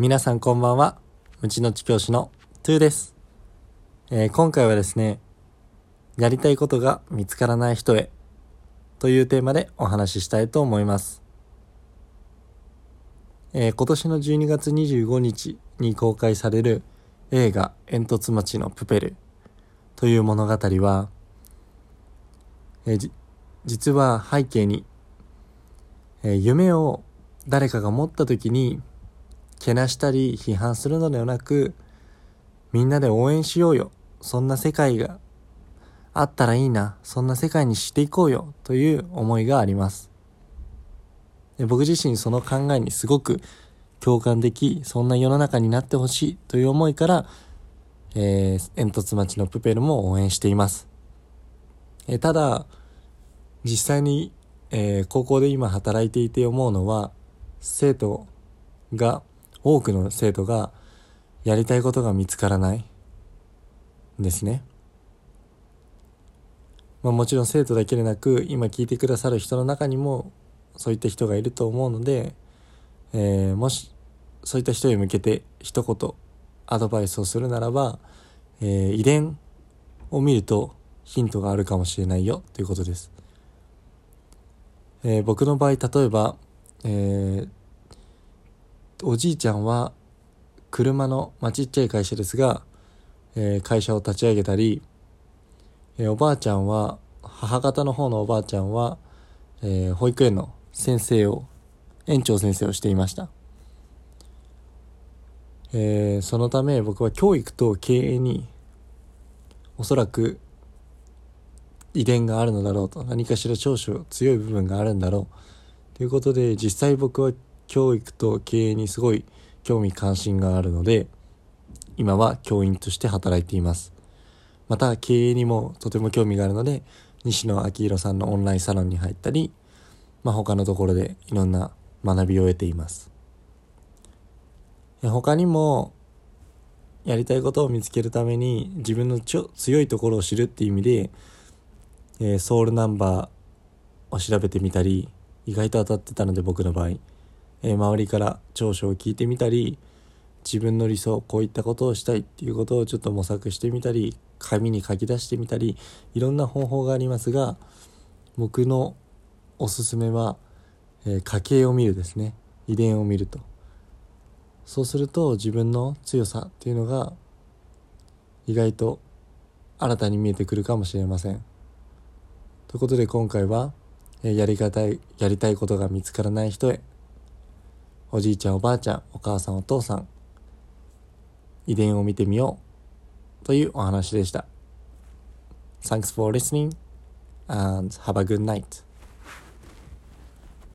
皆さんこんばんは。うちのち教師のトゥーです、えー今回はですね、やりたいことが見つからない人へというテーマでお話ししたいと思います。えー今年の12月25日に公開される映画煙突町のプペルという物語は、えーじ実は背景に、えー夢を誰かが持った時にけなしたり批判するのではなくみんなで応援しようよ。そんな世界が。あったらいいな。そんな世界にしていこうよ。という思いがあります。で僕自身その考えにすごく共感できそんな世の中になってほしい。という思いから、えー煙突町のプペルも応援しています、えーただ実際に、えー高校で今働いていて思うのは生徒が多くの生徒がやりたいことが見つからないですね。まあ、もちろん生徒だけでなく今聞いてくださる人の中にもそういった人がいると思うので、えーもしそういった人へ向けて一言アドバイスをするならば、えー遺伝を見るとヒントがあるかもしれないよということです。えー僕の場合例えば、えーおじいちゃんは車の、まあ、ちっちゃい会社ですが、えー会社を立ち上げたり、えーおばあちゃんは母方の方のおばあちゃんは、えー保育園の先生を園長先生をしていました、えーそのため僕は教育と経営におそらく遺伝があるのだろうと何かしら長所強い部分があるんだろう。ということで実際僕は教育と経営にすごい興味関心があるので今は教員として働いています。また経営にもとても興味があるので西野昭弘さんのオンラインサロンに入ったり、まあ、他のところでいろんな学びを得ています。他にもやりたいことを見つけるために自分のちょ強いところを知るっていう意味で、えーソウルナンバーを調べてみたり意外と当たってたので僕の場合、えー周りから長所を聞いてみたり自分の理想こういったことをしたいっていうことをちょっと模索してみたり紙に書き出してみたりいろんな方法がありますが僕のおすすめは、えー家系を見るですね。遺伝を見ると。そうすると自分の強さっていうのが意外と新たに見えてくるかもしれません。ということで今回は、やり方いやりたいことが見つからない人へおじいちゃんおばあちゃんお母さんお父さん遺伝を見てみようというお話でした。Thanks for listening and have a good night.